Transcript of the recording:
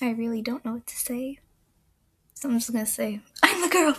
I really don't know what to say. So I'm just gonna say, I'm the girl.